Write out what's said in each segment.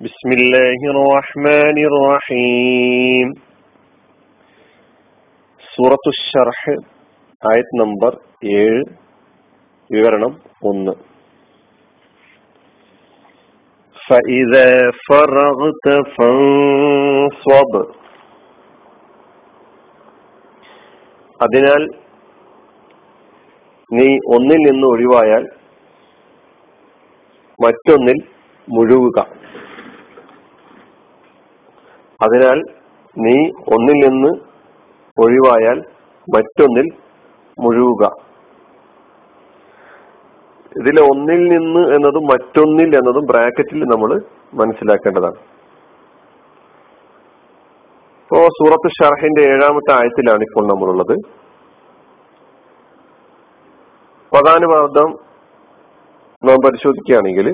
بسم الله الرحمن الرحيم സൂറത്തു ഷർഹ് ആയത് നമ്പർ ഏഴ് വിവരണം ഒന്ന് فإذا فرغت فانصب അതിനാൽ നീ ഒന്നിൽ നിന്ന് ഒഴിവായാൽ മറ്റൊന്നിൽ മുഴുകുക അതിനാൽ നീ ഒന്നിൽ നിന്ന് ഒഴിവായാൽ മറ്റൊന്നിൽ മുഴുകുക ഇതിലെ ഒന്നിൽ നിന്ന് എന്നതും മറ്റൊന്നിൽ എന്നതും ബ്രാക്കറ്റിൽ നമ്മൾ മനസ്സിലാക്കേണ്ടതാണ്. ഇപ്പോ സൂറത്ത് ഷർഹിന്റെ ഏഴാമത്തെ ആയത്തിലാണ് ഇപ്പോൾ നമ്മളുള്ളത്. പ്രധാനമാർദ്ദം നാം പരിശോധിക്കുകയാണെങ്കിൽ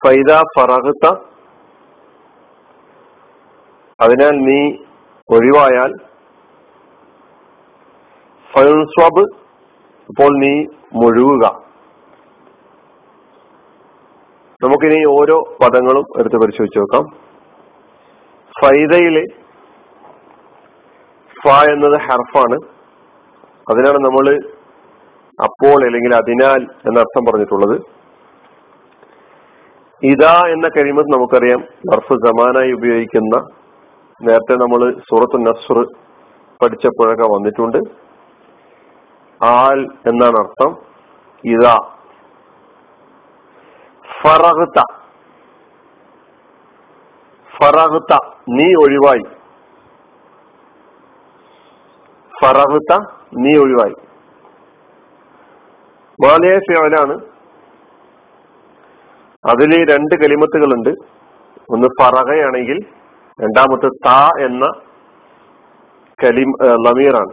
ഫൈദ ഫറഹത്ത അതിനാൽ നീ ഒഴിവായാൽ ഫൻസ്വബ് ഇപ്പോൾ നീ മുഴുകുക നമുക്കിനി ഓരോ പദങ്ങളും എടുത്ത് പരിശോധിച്ച് നോക്കാം. ഫൈദയിൽ ഫ എന്നത് ഹർഫാണ്. അതിനാണ് നമ്മൾ അപ്പോൾ അല്ലെങ്കിൽ അതിനാൽ എന്ന അർത്ഥം പറഞ്ഞിട്ടുള്ളത്. ഇതാ എന്ന കരിമത്ത് നമുക്കറിയാം. ബർഫ് സമാനായി ഉപയോഗിക്കുന്ന നേരത്തെ നമ്മൾ സൂറത്ത് നസ്ർ പഠിച്ചപ്പോഴൊക്കെ വന്നിട്ടുണ്ട്. ആൽ എന്നാണ് അർത്ഥം. ഇതാ. ഫറഹത്ത ഫറഹത്ത നീ ഒഴിവായി. ഫറഹത്ത നീ ഒഴിവായി. മാലയ ഫിയലാണ് അതിൽ രണ്ട് കലിമത്തുകളുണ്ട്. ഒന്ന് ഫറഹയാണെങ്കിൽ രണ്ടാമത്തെ ത എന്ന കലിം ലമീറാണ്.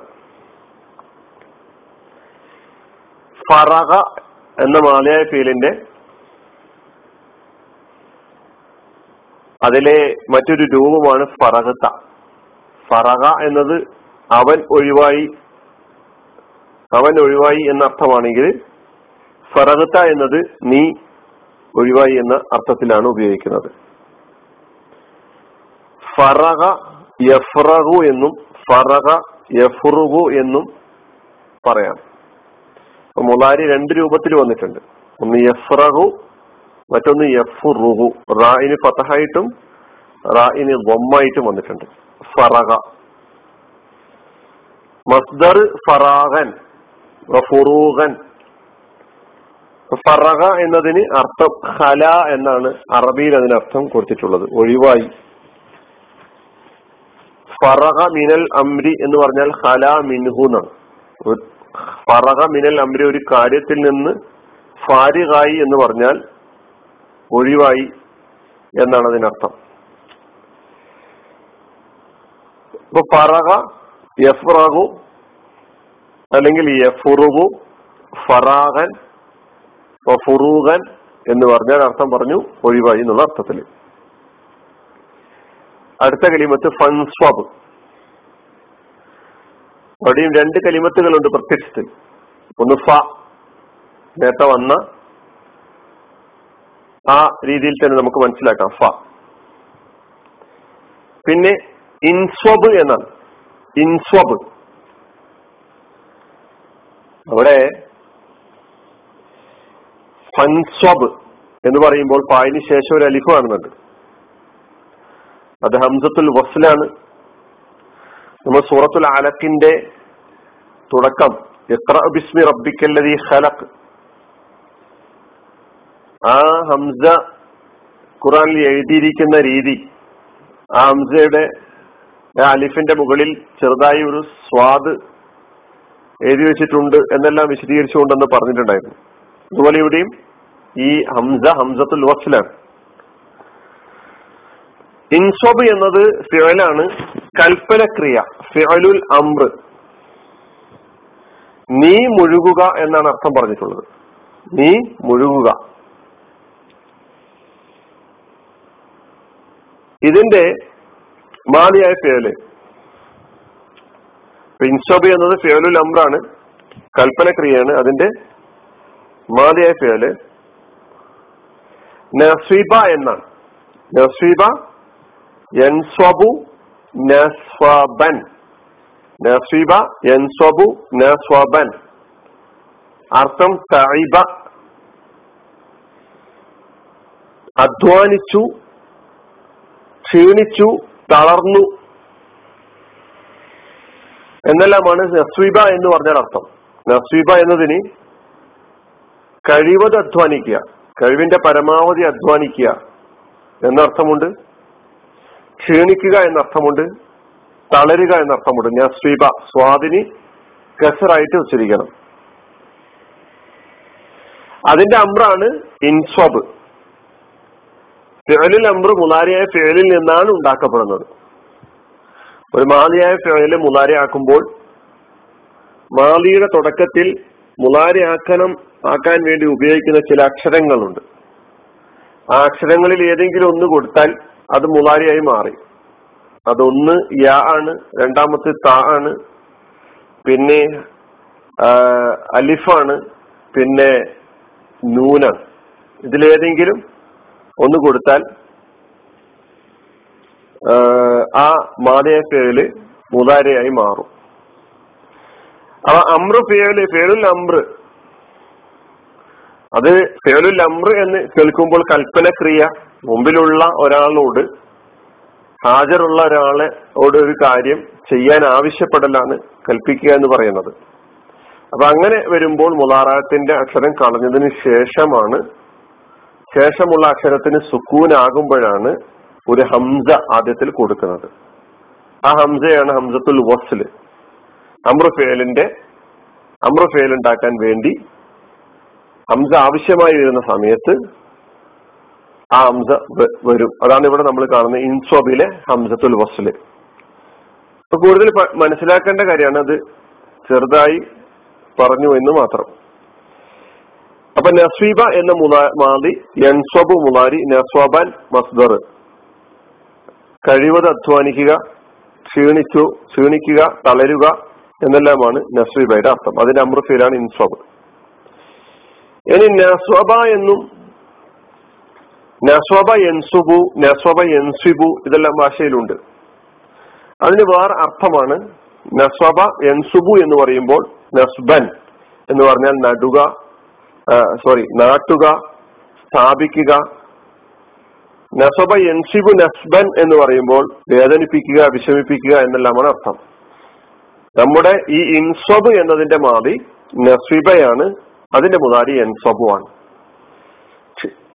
ഫറഹ എന്ന മാലയായ ഫീലിന്റെ അതിലെ മറ്റൊരു രൂപമാണ് ഫറഹത്ത. ഫറഹ എന്നത് അവൻ ഒഴിവായി അവൻ ഒഴിവായി എന്ന അർത്ഥമാണെങ്കിൽ ഫറഹത്ത എന്നത് നീ ഒഴിവായി എന്ന അർത്ഥത്തിലാണ് ഉപയോഗിക്കുന്നത്. ഫറഹ യഫ്റഹു എന്നും ഫറഹ യഫ്റുഹു എന്നും പറയാം. മുലാരി രണ്ട് രൂപത്തിൽ വന്നിട്ടുണ്ട്. ഒന്ന് യഫ്റഹു മറ്റൊന്ന് യഫ്രുഹു റായിന് ഫതഹായിട്ടും റായിന് ഗൊമ്മായിട്ടും വന്നിട്ടുണ്ട്. ഫറഹ മസ്ദർ ഫറാഹൻ ഫുറൂഹൻ ഫറഹ എന്നതിന് അർത്ഥം ഹല എന്നാണ് അറബിയിൽ അതിന് അർത്ഥം കൊടുത്തിട്ടുള്ളത്. ഒഴിവായി. ഫറഹ മിനൽ അംരി എന്ന് പറഞ്ഞാൽ ഹല മിൻഹു ഫറഹ മിനൽ അംരി ഒരു കാര്യത്തിൽ നിന്ന് ഫാരിഹായി എന്ന് പറഞ്ഞാൽ ഒഴിവായി എന്നാണ് അതിനർത്ഥം. ഇപ്പൊ ഫറഹ യഫ്റഹു അല്ലെങ്കിൽ യഫുറുഹു ഫറാഹൻ ഫുറൂഹൻ എന്ന് പറഞ്ഞാൽ അർത്ഥം പറഞ്ഞു ഒഴിവായി എന്നുള്ള അർത്ഥത്തിൽ അടുത്ത കലിമത്ത് ഫൻസ്വാബ് അവിടെയും രണ്ട് കലിമത്തുകളുണ്ട് പ്രത്യക്ഷത്തിൽ. ഒന്ന് ഫ നേരത്തെ വന്ന ആ രീതിയിൽ തന്നെ നമുക്ക് മനസ്സിലാക്കാം ഫ. പിന്നെ ഇൻസ്വബ് എന്നാണ്. ഇൻസ്വബ് അവിടെ ഫൻസ്വബ് എന്ന് പറയുമ്പോൾ പായിന് ശേഷം ഒരു അലിഫ് കാണുന്നുണ്ട്. അത് ഹംസത്തുൽ വസ്ലാണ്. നമ്മൾ സൂറത്തുൽ അലക്കിന്റെ തുടക്കം എത്ര ബിസ്മി റബ്ബിക്കല്ലതി ഖലഖ്. ആ ഹംസ ഖുറാനിൽ എഴുതിയിരിക്കുന്ന രീതി ആ ഹംസയുടെ അലിഫിന്റെ മുകളിൽ ചെറുതായി ഒരു സ്വാദ് എഴുതി വെച്ചിട്ടുണ്ട് എന്നെല്ലാം വിശദീകരിച്ചുകൊണ്ടെന്ന് പറഞ്ഞിട്ടുണ്ടായിരുന്നു. അതുപോലെ ഇവിടെയും ഈ ഹംസ ഹംസത്തുൽ വസ്ലാണ്. ഇൻസോബ് എന്നത് ഫിയലാണ് കൽപ്പനക്രിയ ഫിയലുൽ അമ്ര നീ മുഴുകുക എന്നാണ് അർത്ഥം പറഞ്ഞിട്ടുള്ളത്. നീ മുഴുകുക. ഇതിന്റെ മാതിയായ ഫിയൽ ഇൻസോബ് എന്നത് ഫിയലുൽ അമ്രാണ് കൽപ്പനക്രിയയാണ് അതിന്റെ മാതിയായ ഫിയൽ നസീബ എന്നാണ്. നസ്വീബ യൻസ്വബു യൻസ്വബു അർത്ഥം തൈബ അധ്വാനിച്ചു ക്ഷീണിച്ചു. തളർന്നു. എന്നെല്ലാമാണ് നസ്വീബ എന്ന് പറഞ്ഞാൽ അർത്ഥം. നസ്വീബ എന്നതിന് കഴിവത് അധ്വാനിക്കുക. കഴിവിന്റെ പരമാവധി അധ്വാനിക്കുക എന്നർത്ഥമുണ്ട്. ക്ഷീണിക്കുക എന്നർത്ഥമുണ്ട് തളരുക എന്നർത്ഥമുണ്ട്. ഞാൻ സ്വീപ സ്വാതിനി കസറായിട്ട് ഉച്ചരിക്കണം. അതിന്റെ അമ്രാണ് ഇൻസ്വബ്. ഫിഴലിൽ അമ്ര മുലാരിയായ ഫിഴലിൽ നിന്നാണ് ഉണ്ടാക്കപ്പെടുന്നത്. ഒരു മാലിയായ ഫിഴൽ മുലാരിയാക്കുമ്പോൾ മാലിയുടെ തുടക്കത്തിൽ മുലാരിയാക്കണം ആക്കാൻ വേണ്ടി ഉപയോഗിക്കുന്ന ചില അക്ഷരങ്ങളുണ്ട്. ആ അക്ഷരങ്ങളിൽ ഏതെങ്കിലും ഒന്ന് കൊടുത്താൽ അത് മുലാരിയായി മാറി. അതൊന്ന് യാ ആണ് രണ്ടാമത്തെ ത ആണ് പിന്നെ അലിഫാണ് പിന്നെ നൂനാണ് ഇതിലേതെങ്കിലും ഒന്ന് കൊടുത്താൽ ആ മാതയ പേരിൽ മുതാരയായി മാറും. അപ്പൊ അമ്ര പേര് പേരുൽ അമ്ര. അത് പേരുൽ അമ്ര എന്ന് കേൾക്കുമ്പോൾ കൽപ്പന ക്രിയ. മുമ്പിലുള്ള ഒരാളോട് ഹാജറുള്ള ഒരാളോട് ഒരു കാര്യം ചെയ്യാൻ ആവശ്യപ്പെടലാണ് കൽപ്പിക്കുക എന്ന് പറയുന്നത്. അപ്പൊ അങ്ങനെ വരുമ്പോൾ മുലാറാത്തിന്റെ അക്ഷരം കളഞ്ഞതിന് ശേഷമാണ് ശേഷമുള്ള അക്ഷരത്തിന് സുക്കൂനാകുമ്പോഴാണ് ഒരു ഹംസ ആദ്യത്തിൽ കൊടുക്കുന്നത്. ആ ഹംസയാണ് ഹംസത്തുൽ വസ്ല് അമ്രുഫേലിന്റെ അമ്രുഫേൽ ഉണ്ടാക്കാൻ വേണ്ടി ഹംസ ആവശ്യമായി വരുന്ന സമയത്ത് ആ ഹംസ വരും. അതാണ് ഇവിടെ നമ്മൾ കാണുന്നത് ഇൻസോബിലെ ഹംസത്തുൽ വസ്ല്. അപ്പൊ കൂടുതൽ മനസ്സിലാക്കേണ്ട കാര്യമാണ് അത് ചെറുതായി പറഞ്ഞു എന്ന് മാത്രം. അപ്പൊ നസ്വീബ എന്ന മാതി യൻസ്വബ് മുലാരി നസ്വാബാൻ മസ്ദർ. കഴിവത് അധ്വാനിക്കുക ക്ഷീണിച്ചു ക്ഷീണിക്കുക തളരുക എന്നെല്ലാമാണ് നസ്വീബയുടെ അർത്ഥം. അതിന്റെ അമൃഫയിലാണ് ഇൻസ്വബ് ഇനി നസ്വബ എന്നും നസ്വബ എൻസുബു നസ്വബ എൻസിബു ഇതെല്ലാം ഭാഷയിലുണ്ട്. അതിന് വേറെ അർത്ഥമാണ് നസ്വബ എൻസുബു എന്ന് പറയുമ്പോൾ നസ്ബൻ എന്ന് പറഞ്ഞാൽ നടുക സോറി നാട്ടുക സ്ഥാപിക്കുക. നസബ എൻസിബു നസ്ബൻ എന്ന് പറയുമ്പോൾ വേദനിപ്പിക്കുക വിഷമിപ്പിക്കുക എന്നെല്ലാമാണ് അർത്ഥം. നമ്മുടെ ഈ ഇൻസബ് എന്നതിന്റെ മാതി നസ്വിബയാണ് അതിന്റെ മുതാരി എൻസബുമാണ്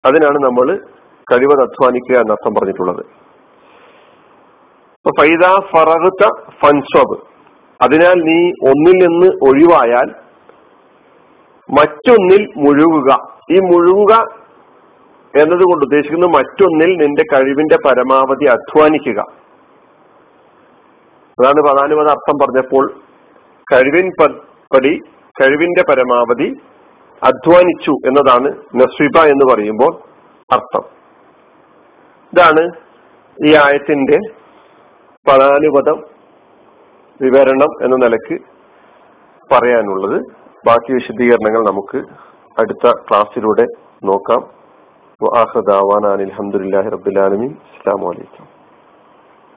അതിനാണ് നമ്മൾ കഴിവത് അധ്വാനിക്കുക എന്നർത്ഥം പറഞ്ഞിട്ടുള്ളത്. ഫറഹത്ത ഫൻസബ്. അതിനാൽ നീ ഒന്നിൽ നിന്ന് ഒഴിവായാൽ മറ്റൊന്നിൽ മുഴുകുക. ഈ മുഴുകുക എന്നതുകൊണ്ട് ഉദ്ദേശിക്കുന്നത് മറ്റൊന്നിൽ നിന്റെ കഴിവിന്റെ പരമാവധി അധ്വാനിക്കുക. അതാണ് പ്രധാനപത അർത്ഥം പറഞ്ഞപ്പോൾ കഴിവിൻ പടി കഴിവിന്റെ പരമാവധി അധ്വാനിച്ചു എന്നതാണ് നസ്വിബ എന്ന് പറയുമ്പോൾ അർത്ഥം. ഇതാണ് ഈ ആയത്തിന്റെ പദാനുപദം വിവരണം എന്ന നിലയ്ക്ക് പറയാനുള്ളത്. ബാക്കി വിശദീകരണങ്ങൾ നമുക്ക് അടുത്ത ക്ലാസ്സിലൂടെ നോക്കാം. അലഹമുല്ലാഹി റബുലാലമി അസ്സാം വലൈക്കും